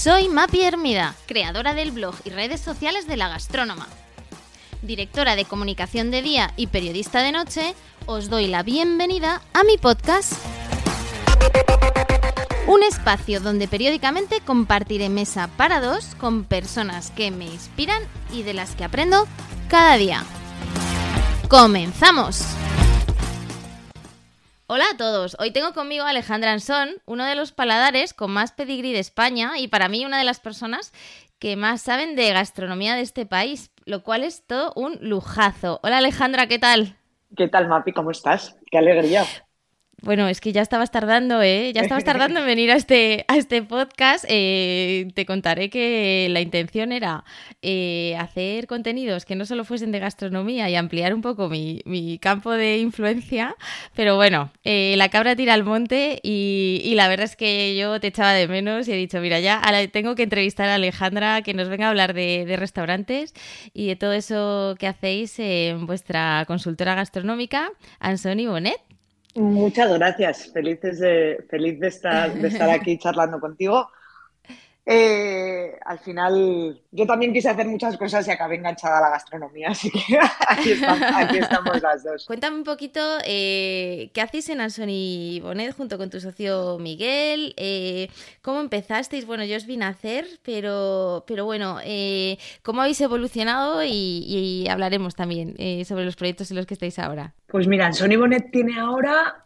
Soy Mapi Hermida, creadora del blog y redes sociales de La Gastrónoma. Directora de comunicación de día y periodista de noche, os doy la bienvenida a mi podcast. Un espacio donde periódicamente compartiré mesa para dos con personas que me inspiran y de las que aprendo cada día. ¡Comenzamos! Hola a todos, hoy tengo conmigo a Alejandra Ansón, uno de los paladares con más pedigrí de España y para mí una de las personas que más saben de gastronomía de este país, lo cual es todo un lujazo. Hola Alejandra, ¿qué tal? ¿Qué tal, Mapi? ¿Cómo estás? Qué alegría. Bueno, es que ya estabas tardando, ¿eh? Ya estabas tardando en venir a este, a este podcast. Eh, te contaré que la intención era eh, hacer contenidos que no solo fuesen de gastronomía y ampliar un poco mi, campo de influencia, pero bueno, eh, la cabra tira al monte y, la verdad es que yo te echaba de menos y he dicho, mira, ya tengo que entrevistar a Alejandra que nos venga a hablar de, de restaurantes y de todo eso que hacéis en vuestra consultora gastronómica, Ansoni Bonet. Muchas gracias, felices de, feliz de estar, de estar aquí charlando contigo. Eh, al final, yo también quise hacer muchas cosas y acabé enganchada a la gastronomía, así que aquí, estamos, las dos. Cuéntame un poquito eh, qué hacéis en Ansoni Bonet junto con tu socio Miguel, eh, cómo empezasteis. Bueno, yo os vi nacer, pero, pero bueno, cómo habéis evolucionado y, hablaremos también sobre los proyectos en los que estáis ahora. Pues mira, Ansoni Bonet tiene ahora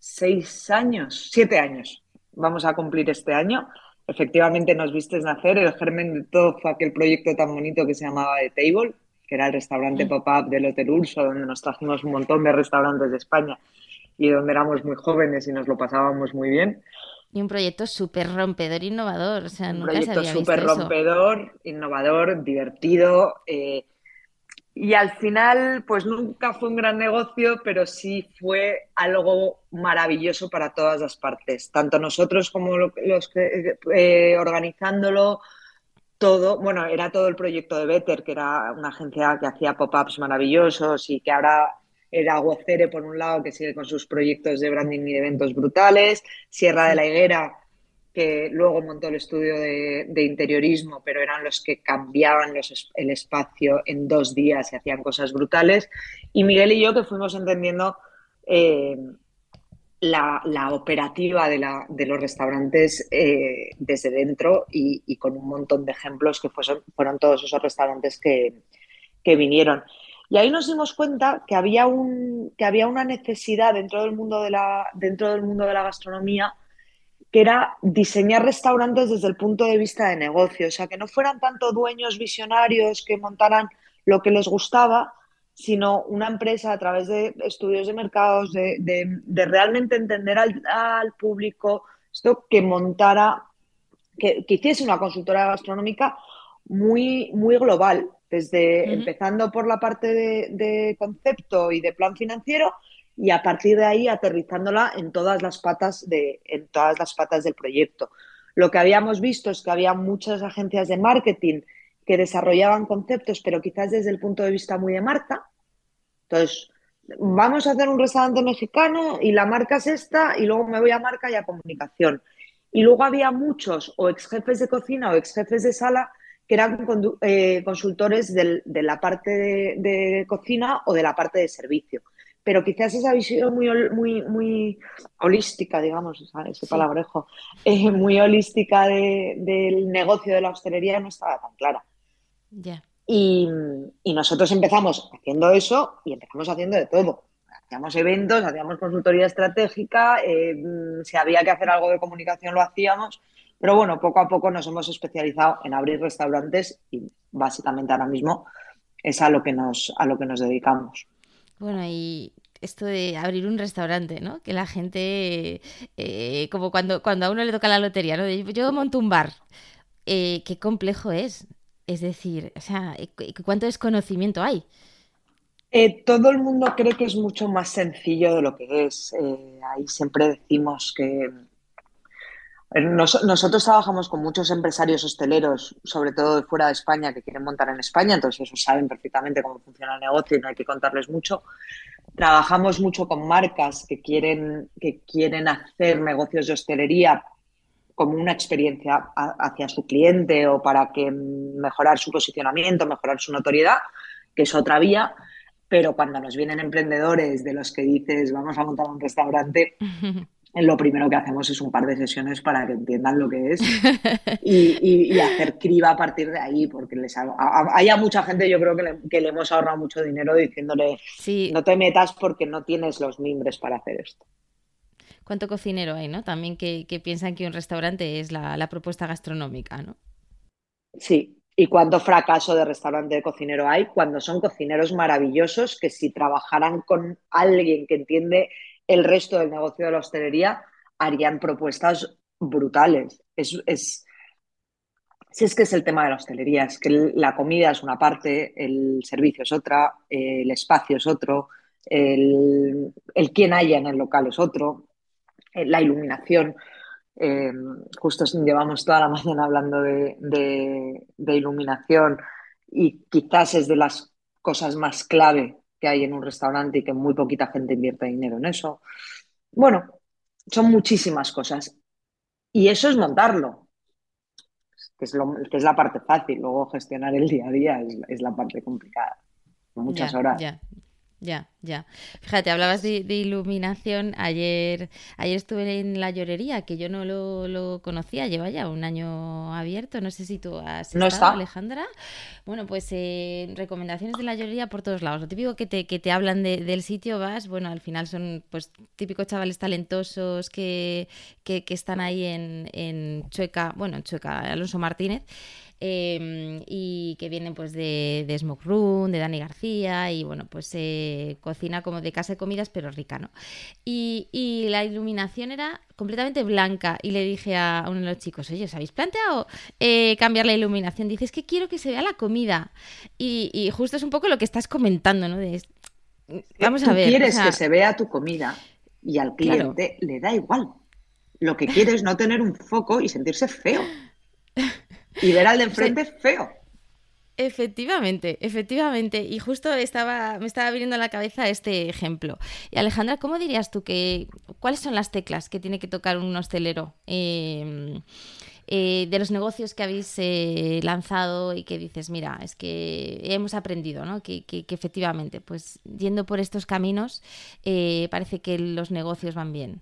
seis años, siete años. Vamos a cumplir este año efectivamente nos vistes nacer. El germen de todo fue aquel proyecto tan bonito que se llamaba The Table, que era el restaurante mm. pop-up del Hotel Urso, donde nos trajimos un montón de restaurantes de España y donde éramos muy jóvenes y nos lo pasábamos muy bien. Y un proyecto súper rompedor, innovador. O sea, un proyecto súper rompedor, innovador, divertido. Eh, y al final, pues nunca fue un gran negocio, pero sí fue algo maravilloso para todas las partes, tanto nosotros como los que eh, organizándolo, todo, bueno, era todo el proyecto de Better, que era una agencia que hacía pop-ups maravillosos y que ahora era Gocere por un lado, que sigue con sus proyectos de branding y eventos brutales, Sierra de la Higuera, que luego montó el estudio de, interiorismo, pero eran los que cambiaban el espacio en dos días y hacían cosas brutales. Y Miguel y yo que fuimos entendiendo eh, la, operativa de, los restaurantes eh, desde dentro y, con un montón de ejemplos que fueron todos esos restaurantes que, vinieron. Y ahí nos dimos cuenta que había, una necesidad dentro del mundo de la gastronomía que era diseñar restaurantes desde el punto de vista de negocio, o sea, que no fueran tanto dueños visionarios que montaran lo que les gustaba, sino una empresa a través de estudios de mercados, de, realmente entender al, público, esto que montara, que, hiciese una consultora gastronómica muy, muy global, desde empezando por la parte de concepto y de plan financiero y a partir de ahí aterrizándola en todas las patas de, en todas las patas del proyecto. Lo que habíamos visto es que había muchas agencias de marketing que desarrollaban conceptos, pero quizás desde el punto de vista muy de marca. Entonces, vamos a hacer un restaurante mexicano y la marca es esta y luego me voy a marca y a comunicación. Y luego había muchos o ex jefes de cocina o ex jefes de sala que eran eh, consultores de la parte de, cocina o de la parte de servicio pero quizás esa visión muy, muy, muy holística, digamos, ese palabrejo, eh, muy holística del negocio de la hostelería no estaba tan clara. Y, nosotros empezamos haciendo eso y empezamos haciendo de todo. Hacíamos eventos, hacíamos consultoría estratégica, eh, si había que hacer algo de comunicación lo hacíamos, pero bueno, poco a poco nos hemos especializado en abrir restaurantes y básicamente ahora mismo es a lo que nos, a lo que nos dedicamos. Bueno, y esto de abrir un restaurante, ¿no? Que la gente, eh, como cuando, cuando a uno le toca la lotería, ¿no? Yo monto un bar. Eh, qué complejo es. Es decir, o sea, ¿cuánto desconocimiento hay? Eh, todo el mundo cree que es mucho más sencillo de lo que es. ahí siempre decimos que nosotros trabajamos con muchos empresarios hosteleros, sobre todo de fuera de España, que quieren montar en España, entonces ellos saben perfectamente cómo funciona el negocio y no hay que contarles mucho. Trabajamos mucho con marcas que quieren, que quieren hacer negocios de hostelería como una experiencia hacia su cliente o para que mejorar su posicionamiento, mejorar su notoriedad, que es otra vía, pero cuando nos vienen emprendedores de los que dices vamos a montar un restaurante, lo primero que hacemos es un par de sesiones para que entiendan lo que es y, hacer criba a partir de ahí, porque les haya mucha gente, yo creo que le, que le hemos ahorrado mucho dinero diciéndole no te metas porque no tienes los mimbres para hacer esto. ¿Cuánto cocinero hay, no? También que, piensan que un restaurante es la, la propuesta gastronómica, ¿no? Sí, ¿Y cuánto fracaso de restaurante de cocinero hay cuando son cocineros maravillosos que si trabajaran con alguien que entiende el resto del negocio de la hostelería, harían propuestas brutales? Es, es, si es que es el tema de la hostelería, es que la comida es una parte, el servicio es otra, el espacio es otro, el, el quién haya en el local es otro, la iluminación. Eh, justo llevamos toda la mañana hablando de, iluminación y quizás es de las cosas más clave que hay en un restaurante y que muy poquita gente invierte dinero en eso. Bueno, son muchísimas cosas. Y eso es montarlo, que es, lo, que es la parte fácil. Luego gestionar el día a día es, la parte complicada. Muchas horas. Ya, ya. Fíjate, hablabas de, iluminación. Ayer, ayer estuve en la llorería, que yo no lo, conocía, lleva ya un año abierto. No sé si tú has no estado, Alejandra. Bueno, pues eh, recomendaciones de la llorería por todos lados. Lo típico que te, que te hablan del sitio, vas, bueno, al final son pues típicos chavales talentosos que, que, que están ahí en, en Chueca, bueno, en Chueca, Alonso Martínez. Em, y que vienen pues de, de, Smoke Room, de Dani García y bueno, pues eh, cocina como de casa de comidas pero rica, ¿no? Y, y, la iluminación era completamente blanca y le dije a uno de los chicos, oye, ¿os habéis planteado eh, cambiar la iluminación? Dices que quiero que se vea la comida y, y, justo es un poco lo que estás comentando, ¿no? De, vamos a ver. quieres que se vea tu comida y al cliente le da igual. Lo que quiere es no tener un foco y sentirse feo. Y ver al de enfrente feo. Efectivamente, efectivamente. Y justo estaba, me estaba viniendo a la cabeza este ejemplo. Y Alejandra, ¿cómo dirías tú que cuáles son las teclas que tiene que tocar un hostelero em, eh, de los negocios que habéis eh, lanzado y que dices, mira, es que hemos aprendido, ¿no? Que, que, efectivamente, pues yendo por estos caminos, eh, parece que los negocios van bien.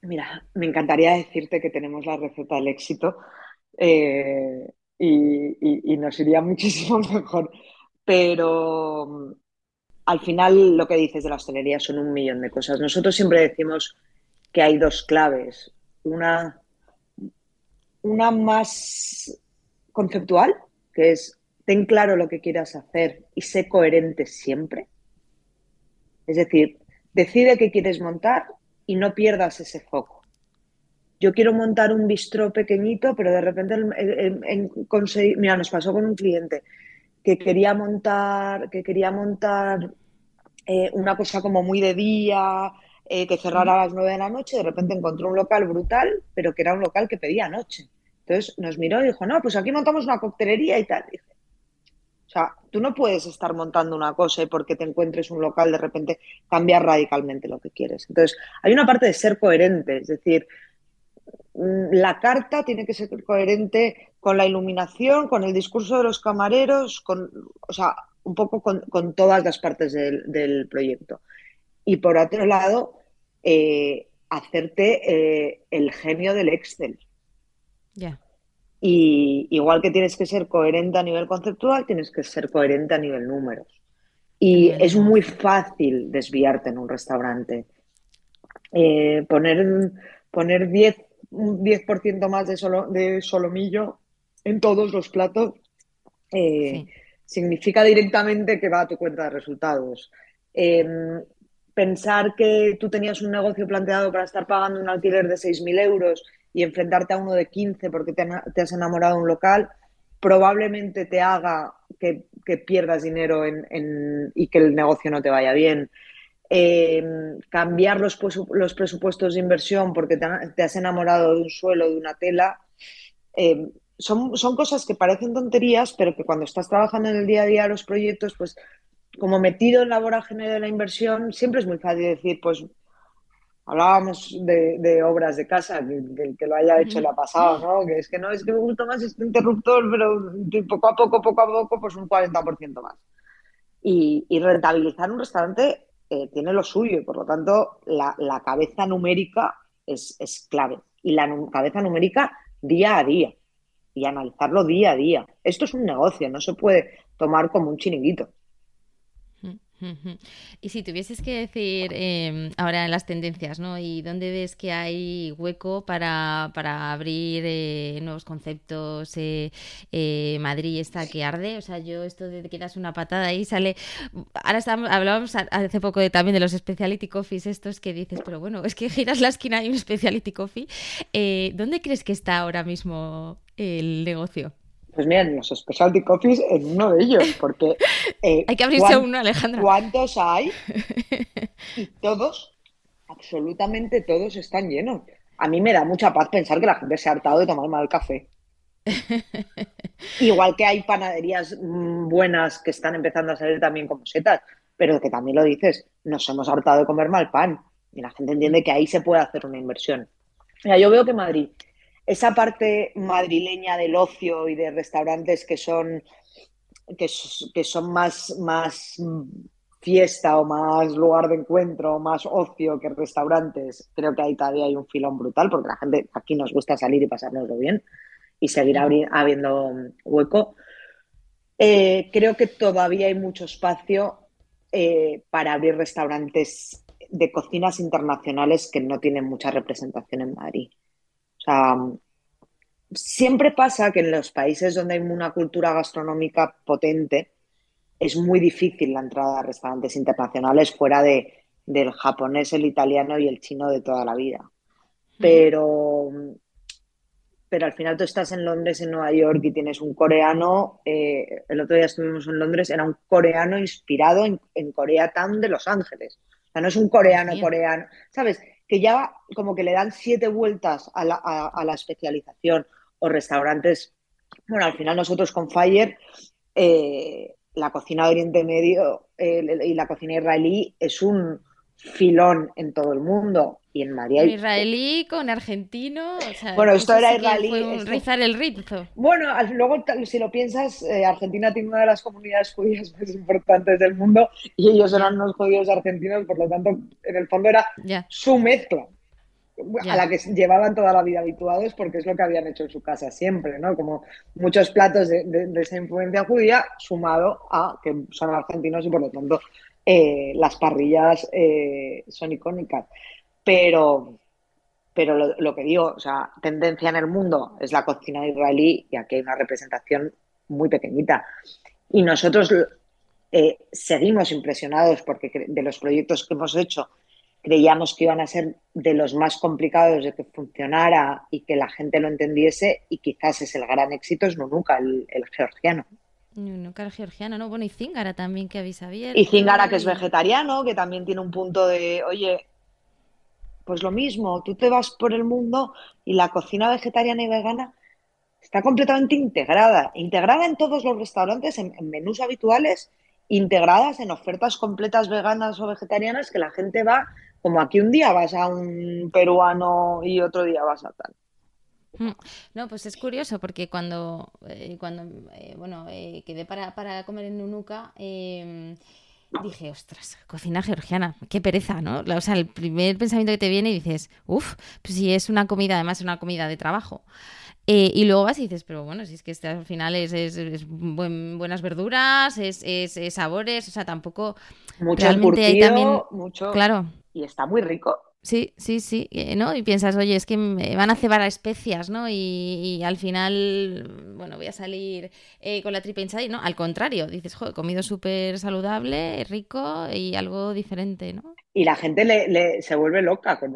Mira, me encantaría decirte que tenemos la receta del éxito eh, y, nos iría muchísimo mejor. Pero mm, al final lo que dices de la hostelería son un millón de cosas. Nosotros siempre decimos que hay dos claves. Una, una más conceptual, que es ten claro lo que quieras hacer y sé coherente siempre. Es decir, decide qué quieres montar y no pierdas ese foco yo quiero montar un bistró pequeñito, pero de repente en, mira, nos pasó con un cliente que quería montar, que quería montar eh, una cosa como muy de día, eh, que cerrara a las nueve de la noche, de repente encontró un local brutal, pero que era un local que pedía noche. Entonces nos miró y dijo, no, pues aquí montamos una coctelería y tal. o sea, tú no puedes estar montando una cosa y porque te encuentres un local de repente cambiar radicalmente lo que quieres. Entonces, hay una parte de ser coherente, es decir, la carta tiene que ser coherente con la iluminación, con el discurso de los camareros, con, o sea, un poco con, todas las partes del, proyecto. Y por otro lado, eh, hacerte eh, el genio del Excel. Ya. Y igual que tienes que ser coherente a nivel conceptual, tienes que ser coherente a nivel números. Y es muy fácil desviarte en un restaurante. Eh, poner poner 10 un 10% más de, solo, de solomillo en todos los platos, eh, significa directamente que va a tu cuenta de resultados. Em, pensar que tú tenías un negocio planteado para estar pagando un alquiler de 6.000 euros y enfrentarte a uno de 15 porque te, has enamorado de un local, probablemente te haga que, pierdas dinero y que el negocio no te vaya bien. Em, cambiar los, los, presupuestos de inversión porque te, has enamorado de un suelo, de una tela, em, son, son, cosas que parecen tonterías, pero que cuando estás trabajando en el día a día los proyectos, pues como metido en la vorágine de la inversión, siempre es muy fácil decir, pues hablábamos de, obras de casa, que, el que lo haya hecho le ha pasado, ¿no? Que es que no, es que me gusta más este interruptor, pero poco a poco, poco a poco, pues un 40% más. Y, rentabilizar un restaurante eh, tiene lo suyo y por lo tanto la, cabeza numérica es, es, clave. Y la cabeza numérica día a día y analizarlo día a día. Esto es un negocio, no se puede tomar como un chiringuito. Y si tuvieses que decir eh, ahora las tendencias, ¿no? ¿Y dónde ves que hay hueco para, abrir eh, nuevos conceptos? Eh, eh, Madrid está que arde, o sea, yo esto de que das una patada ahí sale... Ahora hablábamos hace poco de, también de los speciality coffees estos que dices, pero bueno, es que giras la esquina y un speciality coffee. ¿Dónde crees que está ahora mismo el negocio? Pues miren, los specialty coffees en uno de ellos, porque... Eh, hay que abrirse uno, Alejandra. ¿Cuántos hay? Y todos, absolutamente todos están llenos. A mí me da mucha paz pensar que la gente se ha hartado de tomar mal café. Igual que hay panaderías mm, buenas que están empezando a salir también como setas, pero que también lo dices, nos hemos hartado de comer mal pan. Y la gente entiende que ahí se puede hacer una inversión. Mira, yo veo que Madrid esa parte madrileña del ocio y de restaurantes que son, que, son más, más fiesta o más lugar de encuentro más ocio que restaurantes, creo que ahí todavía hay un filón brutal porque la gente aquí nos gusta salir y pasárnoslo bien y seguirá habiendo hueco. Eh, creo que todavía hay mucho espacio eh, para abrir restaurantes de cocinas internacionales que no tienen mucha representación en Madrid siempre pasa que en los países donde hay una cultura gastronómica potente, es muy difícil la entrada a restaurantes internacionales fuera de, del japonés, el italiano y el chino de toda la vida. Pero, pero al final tú estás en Londres, en Nueva York y tienes un coreano, eh, el otro día estuvimos en Londres, era un coreano inspirado en, en Town de Los Ángeles. O sea, no es un coreano coreano, ¿sabes? Que ya como que le dan siete vueltas a la, especialización o restaurantes. Bueno, al final nosotros con Fire, eh, la cocina de Oriente Medio y la cocina israelí es un filón en todo el mundo y en María. Israelí con argentino. bueno, esto era israelí. rizar el rizo. Bueno, luego, si lo piensas, eh, Argentina tiene una de las comunidades judías más importantes del mundo y ellos eran unos judíos argentinos, por lo tanto, en el fondo era su mezcla. A la que llevaban toda la vida habituados porque es lo que habían hecho en su casa siempre, ¿no? Como muchos platos de, esa influencia judía sumado a que son argentinos y por lo tanto eh, las parrillas eh, son icónicas. Pero, pero lo, que digo, o sea, tendencia en el mundo es la cocina israelí y aquí hay una representación muy pequeñita. Y nosotros eh, seguimos impresionados porque de los proyectos que hemos hecho creíamos que iban a ser de los más complicados de que funcionara y que la gente lo entendiese y quizás es el gran éxito es Nunuka, el, el georgiano. Nunuka el georgiano, ¿no? Bueno, y Zingara también que habéis abierto. Y Zingara que es vegetariano, que también tiene un punto de, oye, pues lo mismo, tú te vas por el mundo y la cocina vegetariana y vegana está completamente integrada, integrada en todos los restaurantes, en, menús habituales, integradas en ofertas completas veganas o vegetarianas que la gente va, como aquí un día vas a un peruano y otro día vas a tal. Mm. No, pues es curioso porque cuando, eh, cuando eh, bueno, eh, quedé para, para, comer en Nunuca, em, dije, ostras, cocina georgiana, qué pereza, ¿no? O sea, el primer pensamiento que te viene y dices, uff, pues si es una comida, además es una comida de trabajo. Eh, y luego vas y dices, pero bueno, si es que este al final es, es, buenas verduras, es, es, sabores, o sea, tampoco. Mucho realmente hay también. Mucho. Claro. Y está muy rico. Sí, sí, sí, eh, ¿no? Y piensas, oye, es que me van a cebar a especias, ¿no? Y, al final, bueno, voy a salir eh, con la tripa hinchada y no, al contrario, dices, joder, comido súper saludable, rico y algo diferente, ¿no? Y la gente le, se vuelve loca con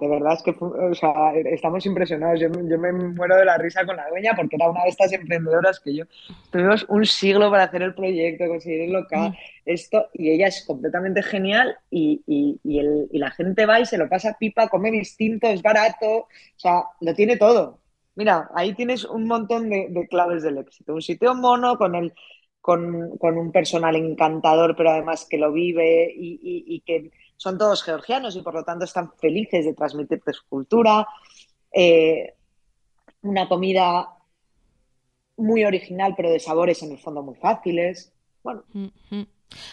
de verdad es que o sea, estamos impresionados. Yo, me muero de la risa con la dueña porque era una de estas emprendedoras que yo tuvimos un siglo para hacer el proyecto, conseguir el local, mm. esto, y ella es completamente genial y, y, el, y, la gente va y se lo pasa pipa, come distinto, es barato, o sea, lo tiene todo. Mira, ahí tienes un montón de, de claves del éxito. Un sitio mono con el con, con, un personal encantador, pero además que lo vive y, y, que son todos georgianos y por lo tanto están felices de transmitirte su cultura. Eh, una comida muy original, pero de sabores en el fondo muy fáciles. Bueno.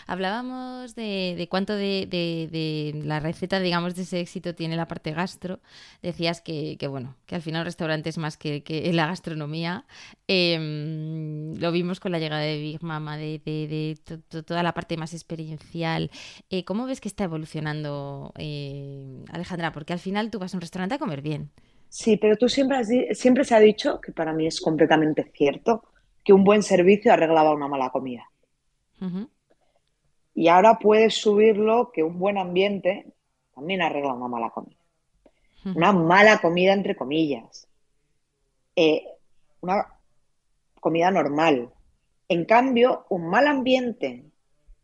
Hablábamos de, cuánto de, la receta, digamos, de ese éxito tiene la parte gastro. Decías que, bueno, que al final el restaurante es más que, la gastronomía. Em, lo vimos con la llegada de Big Mama, de, toda la parte más experiencial. Eh, ¿Cómo ves que está evolucionando, eh, Alejandra? Porque al final tú vas a un restaurante a comer bien. Sí, pero tú siempre, siempre se ha dicho, que para mí es completamente cierto, que un buen servicio arreglaba una mala comida. Y ahora puedes subirlo que un buen ambiente también arregla una mala comida. Una mala comida, entre comillas. Eh, una comida normal. En cambio, un mal ambiente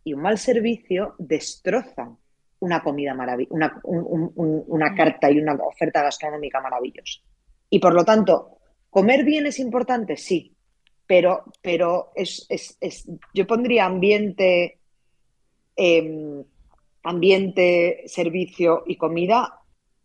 y un mal servicio destrozan una comida maravillosa, una, carta y una oferta gastronómica maravillosa. Y por lo tanto, comer bien es importante, sí, pero, pero es, yo pondría ambiente, em, ambiente, servicio y comida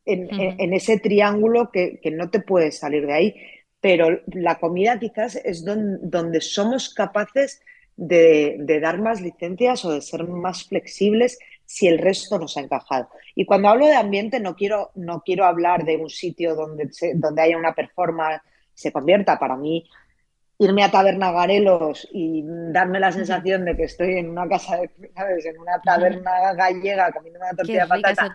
en, ese triángulo que, no te puedes salir de ahí. Pero la comida quizás es donde somos capaces de, dar más licencias o de ser más flexibles si el resto nos ha encajado. Y cuando hablo de ambiente no quiero, no quiero hablar de un sitio donde, donde haya una performance, se convierta para mí irme a Taberna Garelos y darme la sensación de que estoy en una casa, de, ¿sabes? En una taberna gallega comiendo una tortilla de patata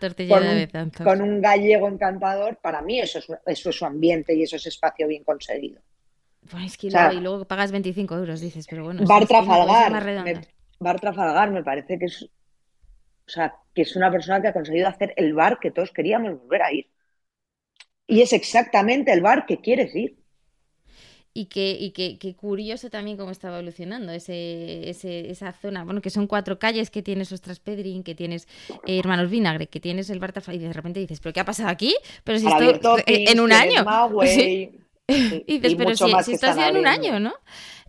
con, un, gallego encantador, para mí eso es, eso es su ambiente y eso es espacio bien conseguido. Pues y luego pagas 25 euros, dices, pero bueno. Bar Trafalgar, me, Bar Trafalgar me parece que es, o sea, que es una persona que ha conseguido hacer el bar que todos queríamos volver a ir. Y es exactamente el bar que quieres ir. Y que, y que, curioso también cómo está evolucionando ese, ese, esa zona. Bueno, que son cuatro calles que tienes Ostras Pedrin, que tienes eh, Hermanos Vinagre, que tienes el Bar Trafalgar, y de repente dices, ¿pero qué ha pasado aquí? Pero si esto en un año. y dices, pero si, si esto ha sido en un año, ¿no?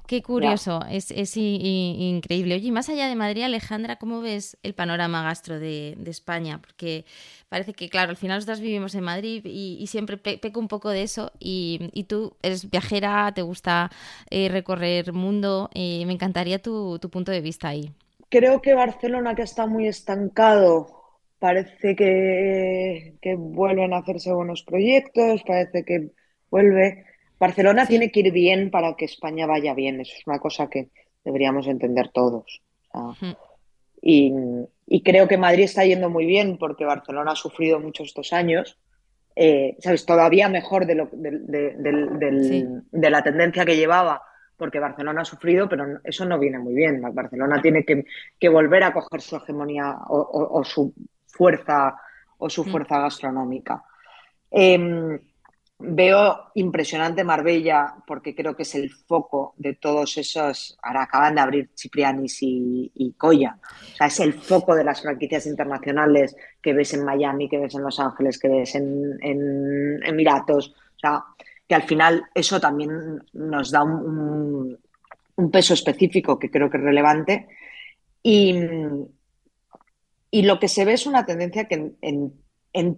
Qué curioso, es, increíble. Oye, más allá de Madrid, Alejandra, ¿cómo ves el panorama gastro de, España? Porque parece que, claro, al final nosotros vivimos en Madrid y, siempre peco un poco de eso. Y, tú eres viajera, te gusta eh, recorrer mundo. Eh, me encantaría tu, punto de vista ahí. Creo que Barcelona, que está muy estancado, parece que, que vuelven a hacerse buenos proyectos, parece que vuelve Barcelona tiene que ir bien para que España vaya bien. Eso es una cosa que deberíamos entender todos. y, creo que Madrid está yendo muy bien porque Barcelona ha sufrido mucho estos años. Eh, ¿Sabes? Todavía mejor de, lo, de, la tendencia que llevaba, porque Barcelona ha sufrido, pero eso no viene muy bien. Barcelona tiene que, volver a coger su hegemonía o, su fuerza o su mm. fuerza gastronómica. Em, Veo impresionante Marbella porque creo que es el foco de todos esos. Ahora acaban de abrir Ciprianis y, y. O sea, es el foco de las franquicias internacionales que ves en Miami, que ves en Los Ángeles, que ves en, Emiratos. O sea, que al final eso también nos da un, peso específico que creo que es relevante. Y, y lo que se ve es una tendencia que en en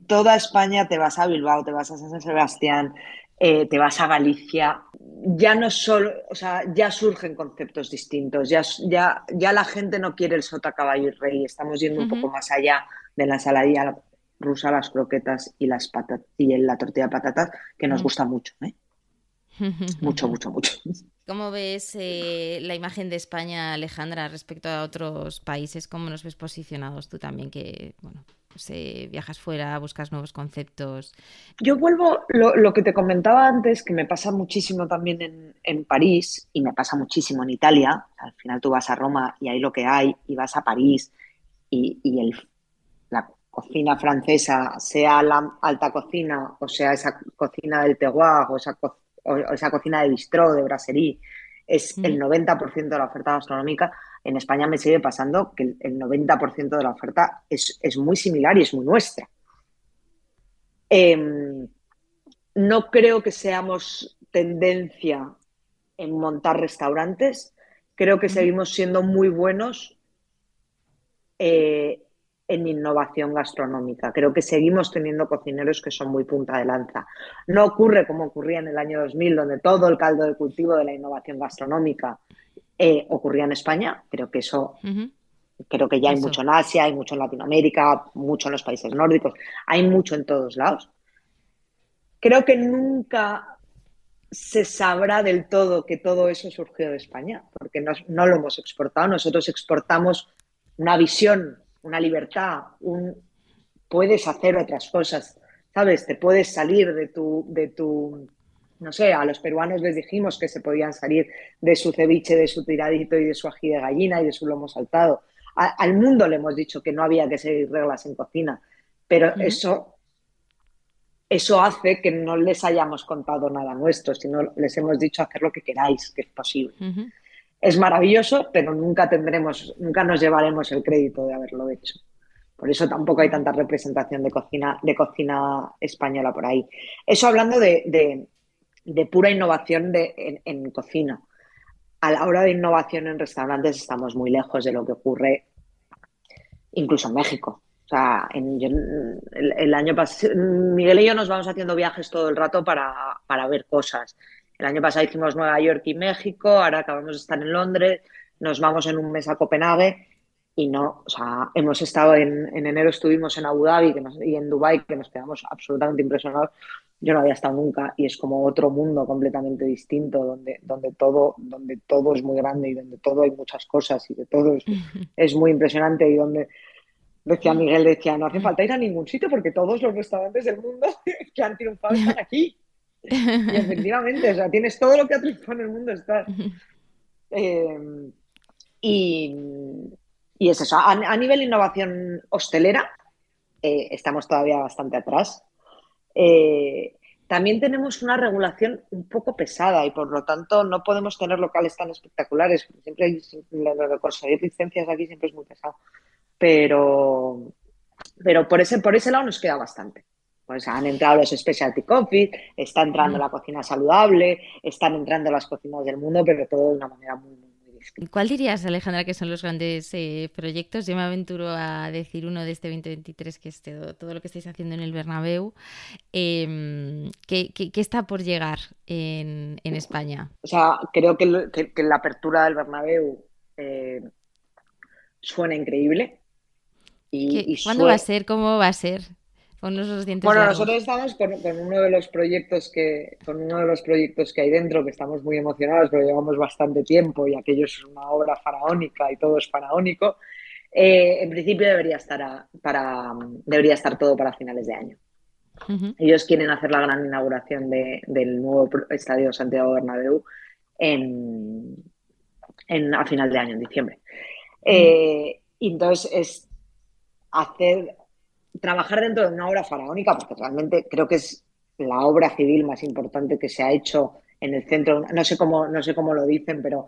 toda España te vas a Bilbao, te vas a San Sebastián, eh, te vas a Galicia, ya no solo, o sea, ya surgen conceptos distintos, ya, ya, ya la gente no quiere el sota caballo y rey, estamos yendo un poco más allá de la ensaladilla rusa, las croquetas y las patatas y la tortilla de patatas, que nos gusta mucho, ¿eh? mucho, mucho, mucho. ¿Cómo ves eh, la imagen de España, Alejandra, respecto a otros países? ¿Cómo nos ves posicionados tú también? Que, bueno, viajas fuera, buscas nuevos conceptos. Yo vuelvo, lo, que te comentaba antes, que me pasa muchísimo también en, París y me pasa muchísimo en Italia. Al final tú vas a Roma y hay lo que hay, y vas a París y, la cocina francesa, sea la alta cocina o sea esa cocina del terroir o esa, esa cocina de bistrot, de brasserie, es el 90% de la oferta gastronómica en España me sigue pasando que el 90% de la oferta es, muy similar y es muy nuestra. Em, no creo que seamos tendencia en montar restaurantes. Creo que seguimos siendo muy buenos eh, en innovación gastronómica. Creo que seguimos teniendo cocineros que son muy punta de lanza. No ocurre como ocurría en el año 2000, donde todo el caldo de cultivo de la innovación gastronómica eh, ocurría en España. Creo que eso, creo que ya hay mucho en Asia, hay mucho en Latinoamérica, mucho en los países nórdicos, hay mucho en todos lados. Creo que nunca se sabrá del todo que todo eso surgió de España, porque no lo hemos exportado. Nosotros exportamos una visión una libertad, un puedes hacer otras cosas, ¿sabes? Te puedes salir de tu, de tu, no sé, a los peruanos les dijimos que se podían salir de su ceviche, de su tiradito y de su ají de gallina y de su lomo saltado. al mundo le hemos dicho que no había que seguir reglas en cocina, pero eso, eso hace que no les hayamos contado nada nuestro, sino les hemos dicho hacer lo que queráis, que es posible es maravilloso, pero nunca tendremos, nunca nos llevaremos el crédito de haberlo hecho. Por eso tampoco hay tanta representación de cocina, de cocina española por ahí. Eso hablando de, pura innovación en, cocina. A la hora de innovación en restaurantes estamos muy lejos de lo que ocurre incluso en México. O sea, el, año pasado, Miguel y yo nos vamos haciendo viajes todo el rato para, para ver cosas. El año pasado hicimos Nueva York y México, ahora acabamos de estar en Londres, nos vamos en un mes a Copenhague y no, o sea, hemos estado en, enero estuvimos en Abu Dhabi y en Dubai que nos quedamos absolutamente impresionados. Yo no había estado nunca y es como otro mundo completamente distinto donde, donde, todo, donde todo es muy grande y donde todo hay muchas cosas y de todo es, muy impresionante y donde decía Miguel, decía, no hace falta ir a ningún sitio porque todos los restaurantes del mundo que han triunfado están aquí. Y efectivamente, o sea, tienes todo lo que ha en el mundo, estás. Eh, y, es eso. A, nivel innovación hostelera, eh, estamos todavía bastante atrás. Eh, también tenemos una regulación un poco pesada y por lo tanto no podemos tener locales tan espectaculares. Siempre hay, conseguir licencias aquí siempre es muy pesado. Pero, pero por, ese, por ese lado nos queda bastante. Pues han entrado los specialty coffee, está entrando la cocina saludable, están entrando las cocinas del mundo, pero todo de una manera muy, muy, distinta. ¿Cuál dirías, Alejandra, que son los grandes eh, proyectos? Yo me aventuro a decir uno de este 2023, que es todo, lo que estáis haciendo en el Bernabéu. Eh, ¿qué, está por llegar en, España? O sea, creo que, la apertura del Bernabéu eh, suena increíble. Y, ¿Cuándo va a ser? ¿Cómo va a ser? Bueno, nosotros estamos con, uno de los proyectos que con uno de los proyectos que hay dentro, que estamos muy emocionados, pero llevamos bastante tiempo y aquello es una obra faraónica y todo es faraónico. Eh, en principio debería estar para debería estar todo para finales de año. Ellos quieren hacer la gran inauguración del nuevo estadio Santiago Bernabéu en, a final de año, en diciembre. Eh, y entonces es hacer trabajar dentro de una obra faraónica, porque realmente creo que es la obra civil más importante que se ha hecho en el centro, no sé cómo, no sé cómo lo dicen, pero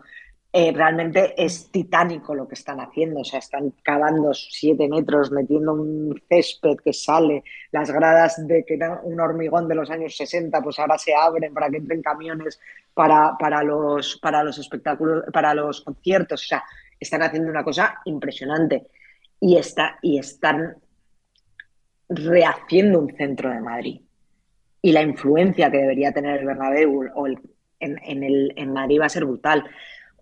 eh, realmente es titánico lo que están haciendo. O sea, están cavando siete metros, metiendo un césped que sale, las gradas de que era un hormigón de los años 60, pues ahora se abren para que entren camiones para, para, los, para los espectáculos, para los conciertos. O sea, están haciendo una cosa impresionante. Y, está, y están rehaciendo un centro de Madrid. Y la influencia que debería tener el Bernabéu o el, en, el, en Madrid va a ser brutal.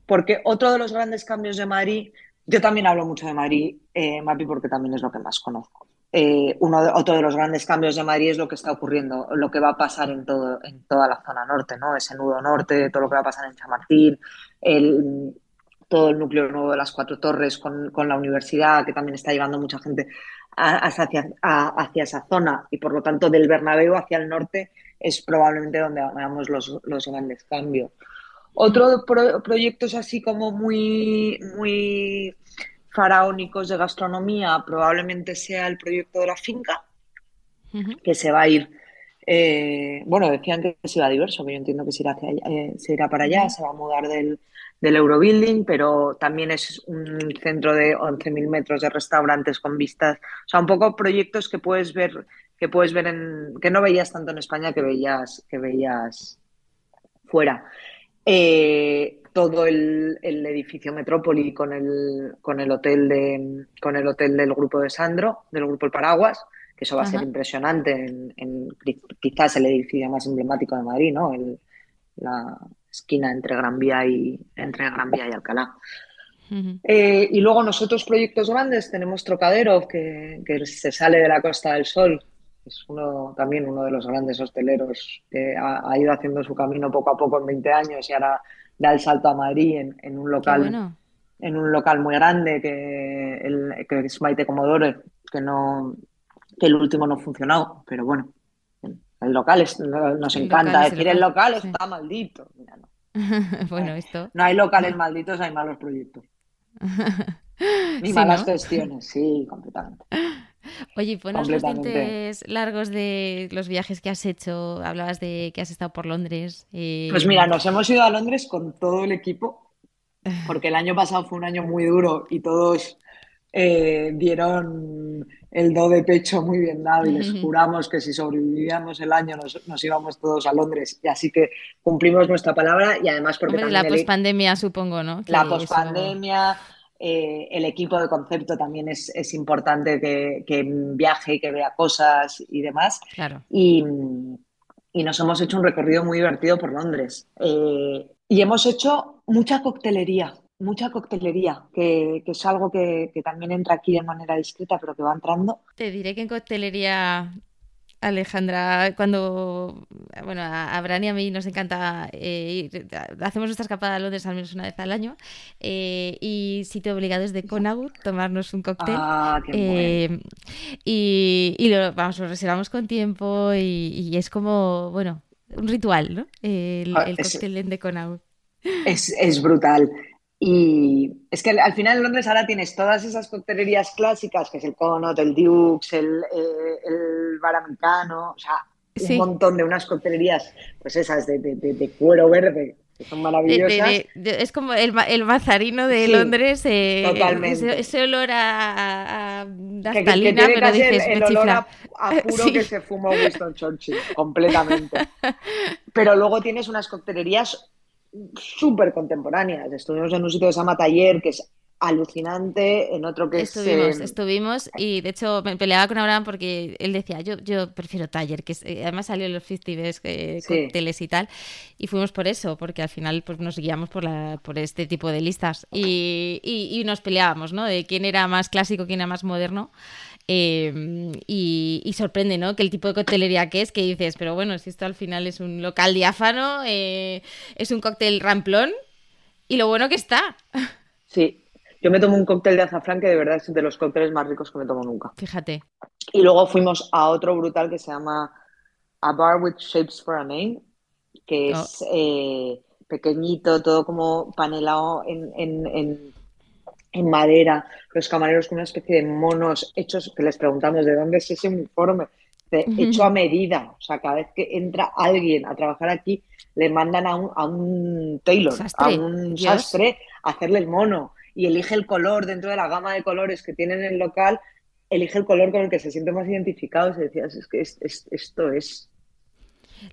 Porque otro de los grandes cambios de Madrid, yo también hablo mucho de Madrid, eh, Mapi, porque también es lo que más conozco. Eh, uno otro de los grandes cambios de Madrid es lo que está ocurriendo, lo que va a pasar en, todo, en toda la zona norte, ¿no? Ese nudo norte, todo lo que va a pasar en Chamartín, el, todo el núcleo nuevo de las cuatro torres con, con, la universidad, que también está llevando mucha gente hacia, hacia, esa zona. Y por lo tanto del Bernabéu hacia el norte es probablemente donde veamos los, los grandes cambios. Otro pro, proyectos así como muy, muy faraónicos de gastronomía probablemente sea el proyecto de la finca, que se va a ir, eh, bueno, decían que se iba diverso, que yo entiendo que se irá, eh, se irá para allá, se va a mudar del, del Eurobuilding, pero también es un centro de 11.000 metros de restaurantes con vistas. O sea, un poco proyectos que puedes ver, que puedes ver en, que no veías tanto en España que veías, que veías fuera. Eh, todo el, edificio Metrópoli con el, con el hotel de con el hotel del grupo de Sandro, del grupo El Paraguas, que eso va a ser impresionante en, quizás el edificio más emblemático de Madrid, ¿no? la esquina entre Gran Vía y entre Gran Vía y Alcalá. Eh, y luego nosotros proyectos grandes tenemos Trocadero, que, que, se sale de la Costa del Sol. Es uno, también uno de los grandes hosteleros que ha, ido haciendo su camino poco a poco en 20 años y ahora da el salto a Madrid en, un local en un local muy grande que, el, que es Maite Comodore, que no que el último no funcionó, pero bueno, el local es, nos encanta decir el local, está maldito. bueno, esto. No hay locales malditos, hay malos proyectos. Ni malas gestiones, sí, completamente. Oye, ponos los dientes largos de los viajes que has hecho. Hablabas de que has estado por Londres. Eh, pues mira, nos hemos ido a Londres con todo el equipo, porque el año pasado fue un año muy duro y todos eh, dieron el do de pecho muy bien dado y les juramos que si sobrevivíamos el año nos, íbamos todos a Londres y así que cumplimos nuestra palabra y además porque la pospandemia supongo, ¿no? la pospandemia, eh, el equipo de concepto también es, importante que, que, viaje y que vea cosas y demás. Claro. Y, nos hemos hecho un recorrido muy divertido por Londres. Eh, y hemos hecho mucha coctelería mucha coctelería, que, es algo que, también entra aquí de manera discreta, pero que va entrando. Te diré que en coctelería, Alejandra, cuando, bueno, a Bran y a mí nos encanta eh, ir, hacemos nuestra escapada a Londres al menos una vez al año, eh, y sitio obligado es de Conagut, tomarnos un cóctel. Ah, eh, y, lo, vamos, lo reservamos con tiempo y, es como, bueno, un ritual, ¿no? El, ah, cóctel de Conagut. Es, es brutal. Y es que al final en Londres ahora tienes todas esas coctelerías clásicas, que es el Connaught, el Dukes, el, eh, el bar americano, o sea, un montón de unas coctelerías, pues esas de, de, cuero verde, que son maravillosas. es como el, el mazarino de Londres. Eh, totalmente. Ese, olor a, a naftalina, pero dices, el, olor a, puro que se fumó Winston Churchill, completamente. pero luego tienes unas coctelerías súper contemporáneas. Estuvimos en un sitio que se llama Taller, que es alucinante, en otro que estuvimos, Estuvimos y de hecho me peleaba con Abraham porque él decía, yo, yo prefiero Taller, que eh, además salió en los 50 eh, y tal, y fuimos por eso, porque al final pues nos guiamos por, la, por este tipo de listas y, y, y nos peleábamos, ¿no? De quién era más clásico, quién era más moderno. Em, y, sorprende, ¿no? Que el tipo de coctelería que es, que dices, pero bueno, si esto al final es un local diáfano, eh, es un cóctel ramplón, y lo bueno que está. Sí, yo me tomo un cóctel de azafrán que de verdad es de los cócteles más ricos que me tomo nunca. Fíjate. Y luego fuimos a otro brutal que se llama A Bar with Shapes for a Name, que es oh. eh, pequeñito, todo como panelado en en madera, los camareros con una especie de monos hechos, que les preguntamos de dónde es ese uniforme, hecho a medida. O sea, cada vez que entra alguien a trabajar aquí, le mandan a un, a un tailor, a un sastre, a hacerle el mono y elige el color dentro de la gama de colores que tiene en el local, elige el color con el que se siente más identificado. Y decías, es que esto es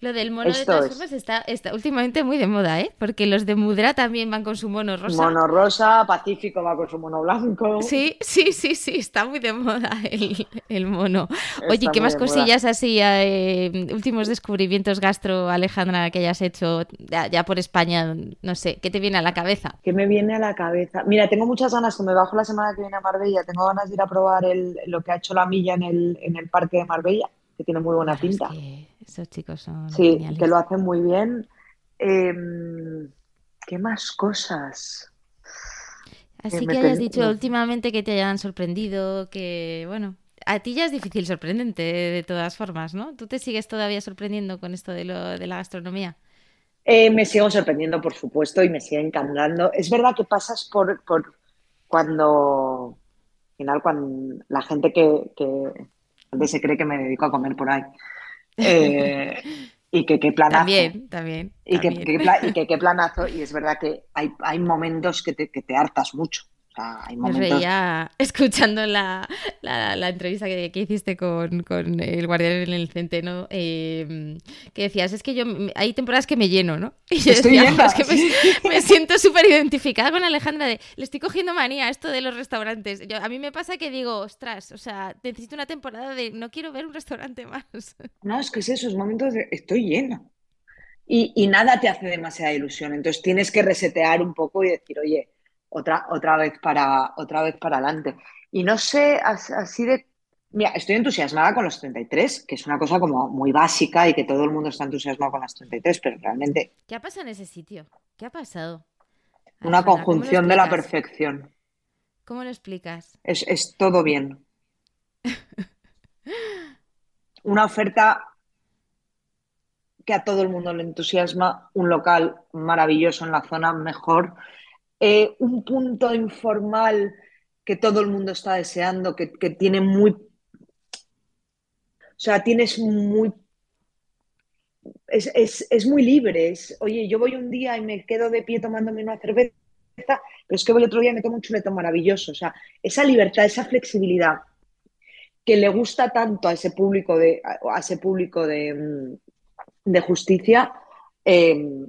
lo del mono de todas formas está, está, últimamente muy de moda, ¿eh? Porque los de Mudra también van con su mono rosa. Mono rosa, Pacífico va con su mono blanco. Sí, sí, sí, sí, está muy de moda el, mono. Oye, ¿qué más cosillas así, eh, últimos descubrimientos gastro, Alejandra, que hayas hecho ya, por España? No sé, ¿qué te viene a la cabeza? ¿Qué me viene a la cabeza? Mira, tengo muchas ganas, que me bajo la semana que viene a Marbella, tengo ganas de ir a probar el, lo que ha hecho la milla en el, en el parque de Marbella que tiene muy buena pinta. esos chicos son. Sí, que lo hacen muy bien. Em, ¿Qué más cosas? Así que hayas dicho últimamente que te hayan sorprendido, que bueno, a ti ya es difícil sorprendente de, todas formas, ¿no? ¿Tú te sigues todavía sorprendiendo con esto de, lo, de la gastronomía? Eh, me sigo sorprendiendo, por supuesto, y me sigue encantando. Es verdad que pasas por, por cuando, al final, cuando la gente que, se cree que me dedico a comer por ahí. Eh, y que qué planazo. También, también. Y, Que, qué planazo. Y es verdad que hay, hay momentos que te, que te hartas mucho. Me reía escuchando la, la, entrevista que, hiciste con, el guardián en el centeno, em, que decías, es que yo hay temporadas que me lleno, ¿no? Y yo estoy decía, que me, siento súper identificada con Alejandra de, le estoy cogiendo manía a esto de los restaurantes. Yo, a mí me pasa que digo, ostras, o sea, necesito una temporada de no quiero ver un restaurante más. No, es que es esos momentos de estoy llena. Y, y nada te hace demasiada ilusión. Entonces tienes que resetear un poco y decir, oye, otra, otra, vez para, otra vez para adelante. Y no sé, así de... Mira, estoy entusiasmada con los 33, que es una cosa como muy básica y que todo el mundo está entusiasmado con las 33, pero realmente... ¿Qué ha pasado en ese sitio? ¿Qué ha pasado? Una conjunción de la perfección. ¿Cómo lo explicas? Es, es todo bien. una oferta que a todo el mundo le entusiasma, un local maravilloso en la zona mejor eh, un punto informal que todo el mundo está deseando, que, tiene muy... O sea, tienes muy... Es, muy libre. oye, yo voy un día y me quedo de pie tomándome una cerveza, pero es que voy otro día y me tomo un chuleto maravilloso. O sea, esa libertad, esa flexibilidad que le gusta tanto a ese público de, a ese público de, de justicia, eh,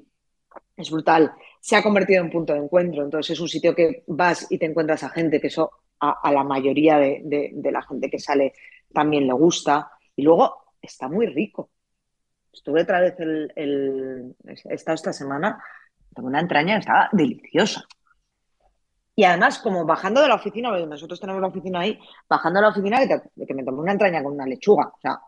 es brutal se ha convertido en punto de encuentro. Entonces es un sitio que vas y te encuentras a gente, que eso a, la mayoría de, la gente que sale también le gusta. Y luego está muy rico. Estuve otra vez el, he estado esta semana, tengo una entraña que estaba deliciosa. Y además, como bajando de la oficina, nosotros tenemos la oficina ahí, bajando de la oficina que, me tomé una entraña con una lechuga. O sea,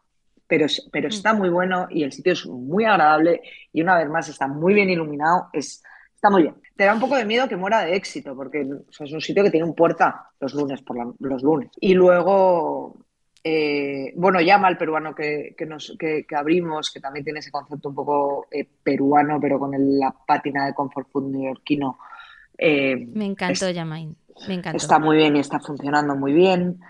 pero, pero mm. está muy bueno y el sitio es muy agradable y una vez más está muy bien iluminado. Es, Está muy bien. Te da un poco de miedo que muera de éxito, porque es un sitio que tiene un puerta los lunes por los lunes. Y luego, eh, bueno, llama al peruano que, nos, que, abrimos, que también tiene ese concepto un poco eh, peruano, pero con la pátina de comfort food neoyorquino. Eh, Me encantó Yamain. Me encantó. Está muy bien y está funcionando muy bien.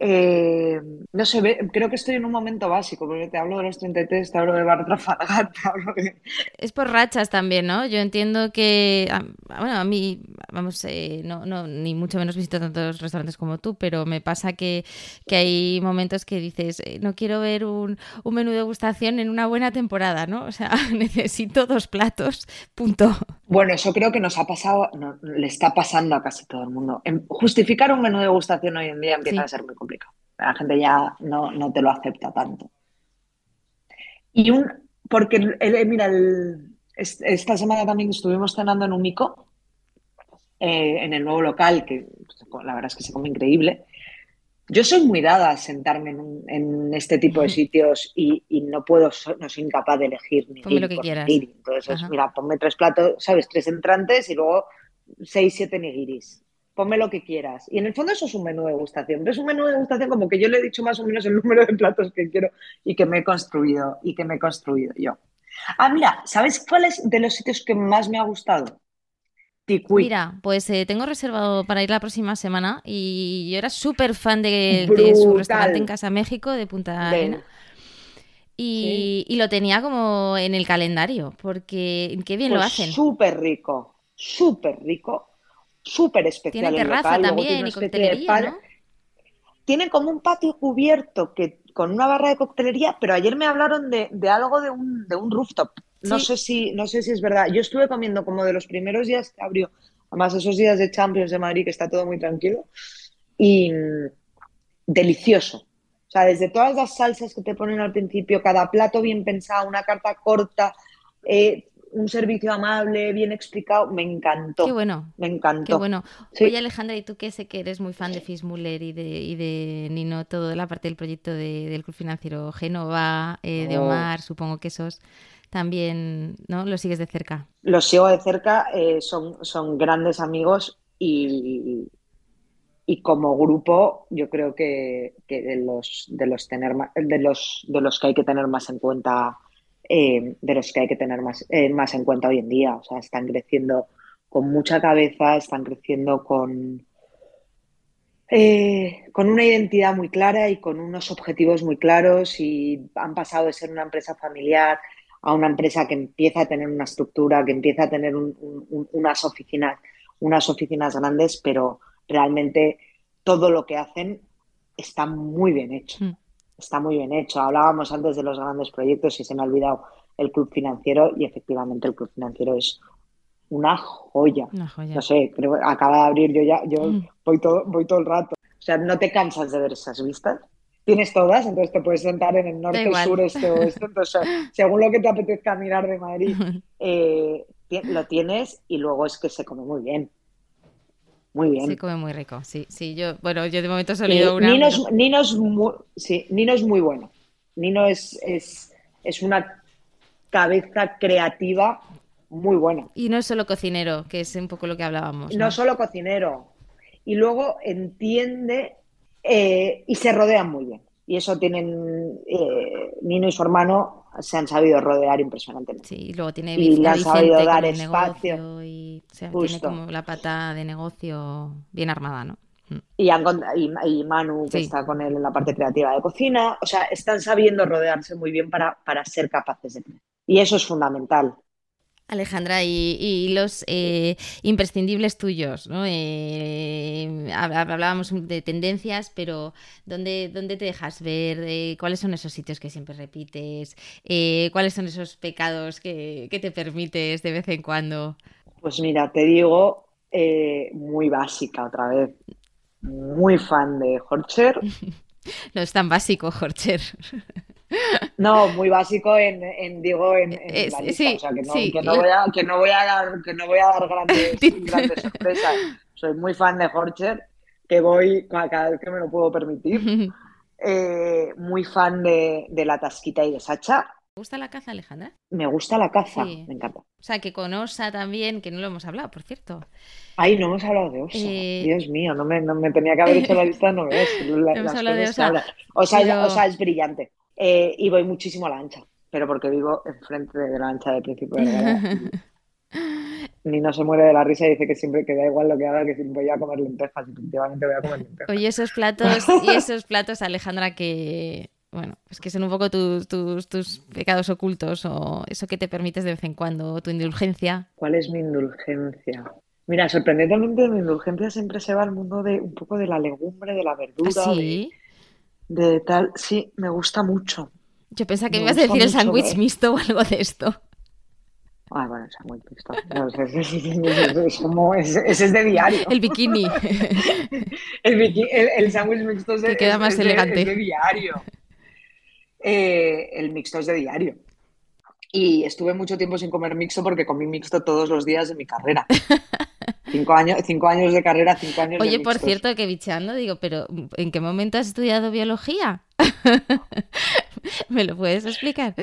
Eh, no sé, creo que estoy en un momento básico, porque te hablo de los 33, te hablo de Bartra te hablo de... Es por rachas también, ¿no? Yo entiendo que, bueno, a mí, vamos, eh, no, no, ni mucho menos visito tantos restaurantes como tú, pero me pasa que, que hay momentos que dices, eh, no quiero ver un, un menú de degustación en una buena temporada, ¿no? O sea, necesito dos platos, punto. Bueno, eso creo que nos ha pasado, le está pasando a casi todo el mundo. Justificar un menú de degustación hoy en día empieza a ser muy complicado. La gente ya no, te lo acepta tanto. Y un, porque, mira, esta semana también estuvimos cenando en un mico, eh, en el nuevo local, que la verdad es que se come increíble. Yo soy muy dada a sentarme en, este tipo de sitios y, no puedo, no soy incapaz de elegir ni Ponme lo que quieras. Entonces, mira, ponme tres platos, ¿sabes? Tres entrantes y luego seis, siete nigiris ponme lo que quieras. Y en el fondo eso es un menú de degustación. Pero es un menú de degustación como que yo le he dicho más o menos el número de platos que quiero y que me he construido y que me he construido yo. Ah, mira, ¿sabes cuál es de los sitios que más me ha gustado? Ticuí. Mira, pues eh, tengo reservado para ir la próxima semana y yo era súper fan de, su restaurante en Casa México de Punta Arena. Y, y, lo tenía como en el calendario, porque qué bien lo pues hacen. Súper rico, súper rico súper especial. Tiene terraza también y coctelería, ¿no? Tiene como un patio cubierto que con una barra de coctelería, pero ayer me hablaron de, algo de un, de un rooftop. No, sé si, no sé si es verdad. Yo estuve comiendo como de los primeros días que abrió, además esos días de Champions de Madrid que está todo muy tranquilo, y mm, delicioso. O sea, desde todas las salsas que te ponen al principio, cada plato bien pensado, una carta corta, eh, un servicio amable, bien explicado, me encantó. Qué bueno. Me encantó. Qué bueno. Oye, Alejandra, y tú que sé que eres muy fan de Fismuller y de, y de Nino, todo la parte del proyecto del Club Financiero Génova, eh, de oh. Omar, supongo que esos también, ¿no? ¿Lo sigues de cerca? Los sigo de cerca, eh, son, son grandes amigos y, y como grupo yo creo que, que de los de los tener de los de los que hay que tener más en cuenta eh, de los que hay que tener más, eh, más en cuenta hoy en día. O sea, están creciendo con mucha cabeza, están creciendo con, eh, con una identidad muy clara y con unos objetivos muy claros y han pasado de ser una empresa familiar a una empresa que empieza a tener una estructura, que empieza a tener unas oficinas, unas oficinas grandes, pero, realmente todo lo que hacen está muy bien hecho. Mm. Está muy bien hecho. Hablábamos antes de los grandes proyectos y se me ha olvidado el club financiero y efectivamente el club financiero es una joya. No sé, creo acaba de abrir yo ya, yo mm. voy todo, voy todo el rato. O sea, no te cansas de ver esas vistas. Tienes todas, entonces te puedes sentar en el norte, sur, este o este. Entonces, según lo que te apetezca mirar de Madrid, eh, lo tienes y luego es que se come muy bien. Muy bien. Se come muy rico, sí, sí. Yo, bueno, yo de momento he salido una. Nino es, Nino es muy, sí, Nino es muy bueno. Nino es, es, es una cabeza creativa muy buena. Y no es solo cocinero, que es un poco lo que hablábamos. No, solo cocinero. Y luego entiende eh, y se rodean muy bien. Y eso tienen eh, Nino y su hermano se han sabido rodear impresionantemente. Sí, y luego tiene y le han sabido dar espacio. Y, tiene como la pata de negocio bien armada, ¿no? Mm. Y, y, Manu, que está con él en la parte creativa de cocina. O sea, están sabiendo rodearse muy bien para, para ser capaces de Y eso es fundamental. Alejandra, y, los eh, imprescindibles tuyos, ¿no? Eh, hablábamos de tendencias, pero ¿dónde, dónde te dejas ver? Eh, ¿Cuáles son esos sitios que siempre repites? ¿Cuáles son esos pecados que, te permites de vez en cuando? Pues mira, te digo, muy básica otra vez. Muy fan de Horcher. no es tan básico, Horcher. No, muy básico en, digo, en, la lista. o sea, que no, que, no voy a, que, no voy a, dar, que no voy a dar grandes, grandes sorpresas. Soy muy fan de Horcher, que voy cada vez que me lo puedo permitir. Eh, muy fan de, de, La Tasquita y de Sacha. ¿Te gusta la caza, Alejandra? Me gusta la caza, me encanta. O sea, que con Osa también, que no lo hemos hablado, por cierto. Ay, no hemos hablado de Osa. Eh, Dios mío, no me, no me, tenía que haber hecho la lista, no ves. no hemos hablado de Osa. Osa es brillante. Eh, y voy muchísimo a la ancha, pero porque vivo enfrente de la ancha del Príncipe de Ni no se muere de la risa y dice que siempre que da igual lo que haga, que voy a comer lentejas. Efectivamente voy a comer lentejas. Oye, esos platos, y esos platos, Alejandra, que bueno, pues que son un poco tus, tus, tus, pecados ocultos o eso que te permites de vez en cuando, tu indulgencia. ¿Cuál es mi indulgencia? Mira, sorprendentemente mi indulgencia siempre se va al mundo de un poco de la legumbre, de la verdura. ¿Ah, sí? de tal, sí, me gusta mucho. Yo pensaba que me, ibas a decir el sándwich mixto o algo de esto. Ah, bueno, el sándwich mixto. No, es, como, ese es de diario. El bikini. el, sándwich mixto es de, queda más elegante. de diario. Eh, el mixto es de diario. Y estuve mucho tiempo sin comer mixto porque comí mixto todos los días de mi carrera. Cinco años, cinco años de carrera, cinco años Oye, por cierto, que bicheando, digo, pero ¿en qué momento has estudiado biología? ¿Me lo puedes explicar?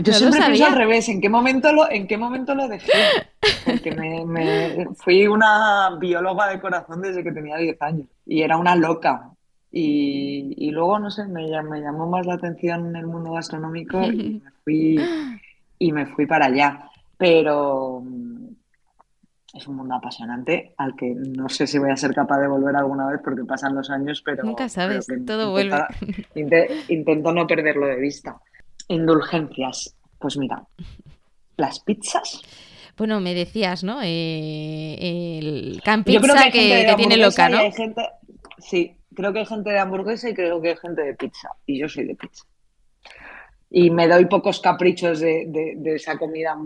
Yo siempre pienso al revés, ¿en qué momento lo, en qué momento lo dejé? Porque me, fui una bióloga de corazón desde que tenía 10 años y era una loca. Y, luego, no sé, me, me, llamó más la atención el mundo gastronómico y me fui, y me fui para allá. Pero, es un mundo apasionante al que no sé si voy a ser capaz de volver alguna vez porque pasan los años, pero... Nunca sabes, todo vuelve. intento no perderlo de vista. Indulgencias. Pues mira, las pizzas. Bueno, me decías, ¿no? Eh, el can pizza que, tiene loca, ¿no? sí, creo que hay gente de hamburguesa y creo que hay gente de pizza. Y yo soy de pizza. Y me doy pocos caprichos de, de esa comida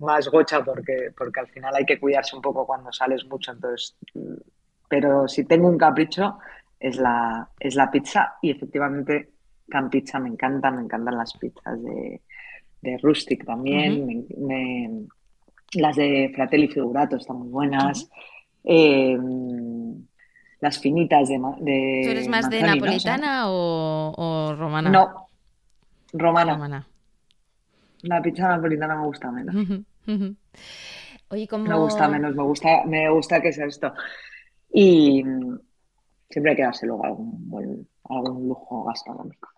más gocha porque, porque al final hay que cuidarse un poco cuando sales mucho. Entonces, pero si tengo un capricho es la, es la pizza y efectivamente Can Pizza me encanta, me encantan las pizzas de, de Rustic también, las de Fratelli Figurato están muy buenas. Em, las finitas de, de ¿Tú eres más de napolitana o, o, romana? No, romana. romana. La pizza napolitana me gusta menos. Oye, ¿cómo... Me gusta menos, me gusta, me gusta que sea esto. Y siempre hay que darse luego algún, algún lujo gastronómico.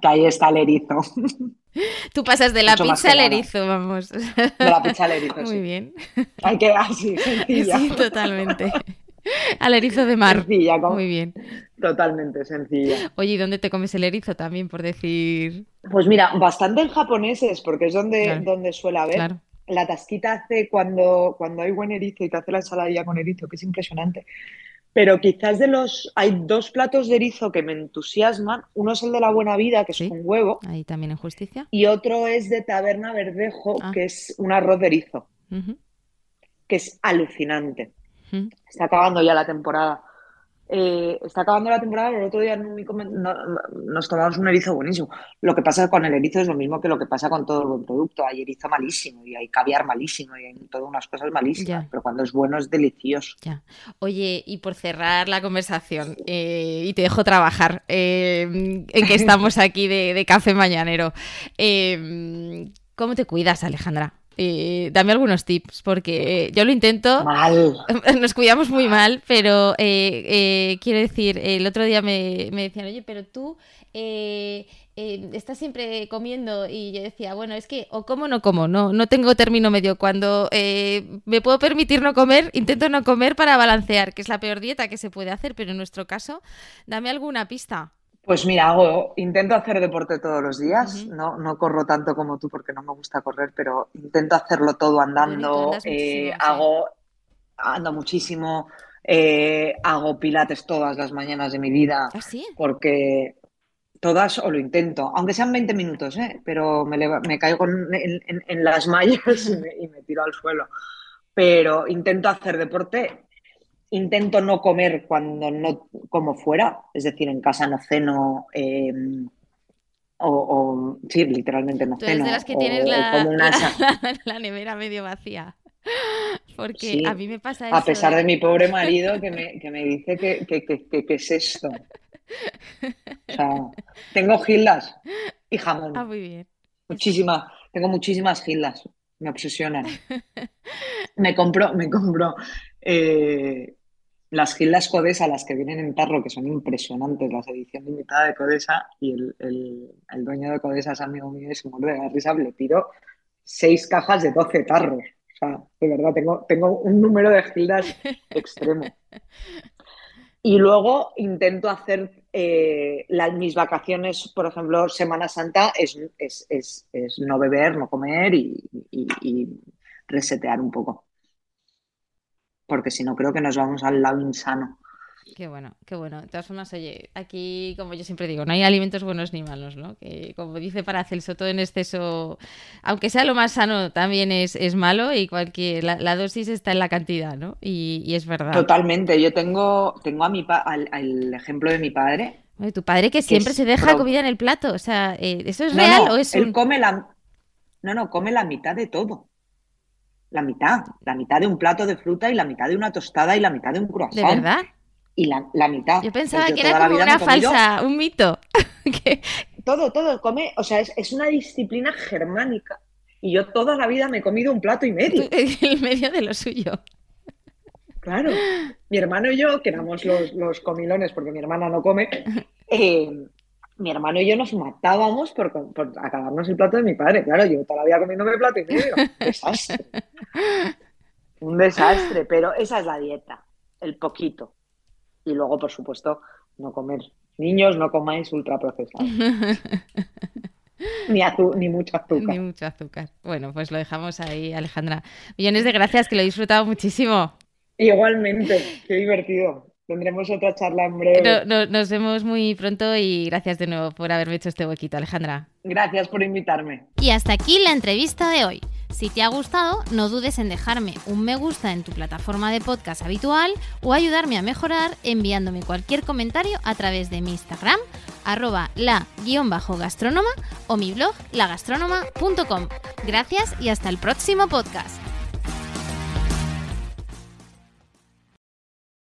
Que ahí está el erizo. Tú pasas de la pizza al erizo, vamos. De la pizza al erizo, Muy bien. Hay que así, sencilla. Sí, totalmente. Al erizo de mar. Sencilla, Muy bien. Totalmente sencilla. Oye, ¿y dónde te comes el erizo también, por decir? Pues mira, bastante en japoneses, porque es donde, donde suele haber. la tasquita hace cuando, cuando hay buen erizo y te hace la ensaladilla con erizo, que es impresionante. Pero quizás de los. Hay dos platos de erizo que me entusiasman. Uno es el de la buena vida, que es un huevo. Ahí también en justicia. Y otro es de Taberna Verdejo, ah. que es un arroz de erizo. Que es alucinante. Está acabando ya la temporada. Eh, está acabando la temporada, pero el otro día nos tomamos un erizo buenísimo. Lo que pasa con el erizo es lo mismo que lo que pasa con todo el buen producto. Hay erizo malísimo y hay caviar malísimo y hay todas unas cosas malísimas, pero cuando es bueno es delicioso. Ya. Oye, y por cerrar la conversación, eh, y te dejo trabajar, eh, en que estamos aquí de, de café mañanero, ¿cómo te cuidas, Alejandra? Eh, dame algunos tips, porque yo lo intento. Mal. Nos cuidamos muy mal, pero eh, eh, quiero decir, el otro día me, decían, oye, pero tú estás siempre comiendo y yo decía, bueno, es que o como no como, no, no tengo término medio. Cuando me puedo permitir no comer, intento no comer para balancear, que es la peor dieta que se puede hacer, pero en nuestro caso, dame alguna pista. Pues mira, hago, intento hacer deporte todos los días. no, no corro tanto como tú porque no me gusta correr, pero intento hacerlo todo andando. Eh, hago, ando muchísimo. Eh, hago pilates todas las mañanas de mi vida. ¿Ah, porque todas o lo intento, aunque sean 20 minutos, ¿eh? pero me, me caigo en, las mallas y me, y me tiro al suelo. Pero intento hacer deporte intento no comer cuando no como fuera, es decir, en casa no ceno. Em, o, sí, literalmente no ceno. de las que tienes la, la, nevera medio vacía. Porque a mí me pasa eso. A pesar de mi pobre marido que me, que me dice que, que, que, es esto. O sea, tengo gildas y jamón. Ah, muy bien. Muchísimas, tengo muchísimas gildas. Me obsesionan. Me compro, me compro eh, las Gildas Codesa, las que vienen en tarro, que son impresionantes, las ediciones limitadas de Codesa, y el, el, dueño de Codesa es amigo mío y se muerde de la risa, le pido seis cajas de 12 tarros. O sea, de verdad, tengo, tengo un número de Gildas extremo. Y luego intento hacer eh, mis vacaciones, por ejemplo, Semana Santa, es, es, es, es no beber, no comer y, y resetear un poco porque si no creo que nos vamos al lado insano. Qué bueno, qué bueno. De todas formas, oye, aquí, como yo siempre digo, no hay alimentos buenos ni malos, ¿no? Que como dice Paracelso, todo en exceso, aunque sea lo más sano, también es, es malo y cualquier, la, dosis está en la cantidad, ¿no? Y, es verdad. Totalmente. Yo tengo, tengo a mi al, ejemplo de mi padre. tu padre que siempre se deja comida en el plato, o sea, eh, ¿eso es real o es él come la... No, no, come la mitad de todo la mitad, la mitad de un plato de fruta y la mitad de una tostada y la mitad de un croissant. ¿De verdad? Y la, la mitad. Yo pensaba pues que era como una falsa, un mito. Todo, todo, come, o sea, es, es, una disciplina germánica. Y yo toda la vida me he comido un plato y medio. El medio de lo suyo. Claro. Mi hermano y yo, que éramos los, los comilones, porque mi hermana no come, eh, mi hermano y yo nos matábamos por, acabarnos el plato de mi padre. Claro, yo todavía comiéndome el plato y medio. Un desastre. Un desastre, pero esa es la dieta, el poquito. Y luego, por supuesto, no comer. Niños, no comáis ultraprocesado. ni, ni mucho azúcar. Ni mucho azúcar. Bueno, pues lo dejamos ahí, Alejandra. Millones de gracias, que lo he disfrutado muchísimo. Igualmente, qué divertido. Tendremos otra charla en breve. nos vemos muy pronto y gracias de nuevo por haberme hecho este huequito, Alejandra. Gracias por invitarme. Y hasta aquí la entrevista de hoy. Si te ha gustado, no dudes en dejarme un me gusta en tu plataforma de podcast habitual o ayudarme a mejorar enviándome cualquier comentario a través de mi Instagram, arroba la-gastrónoma o mi blog lagastronoma.com. Gracias y hasta el próximo podcast.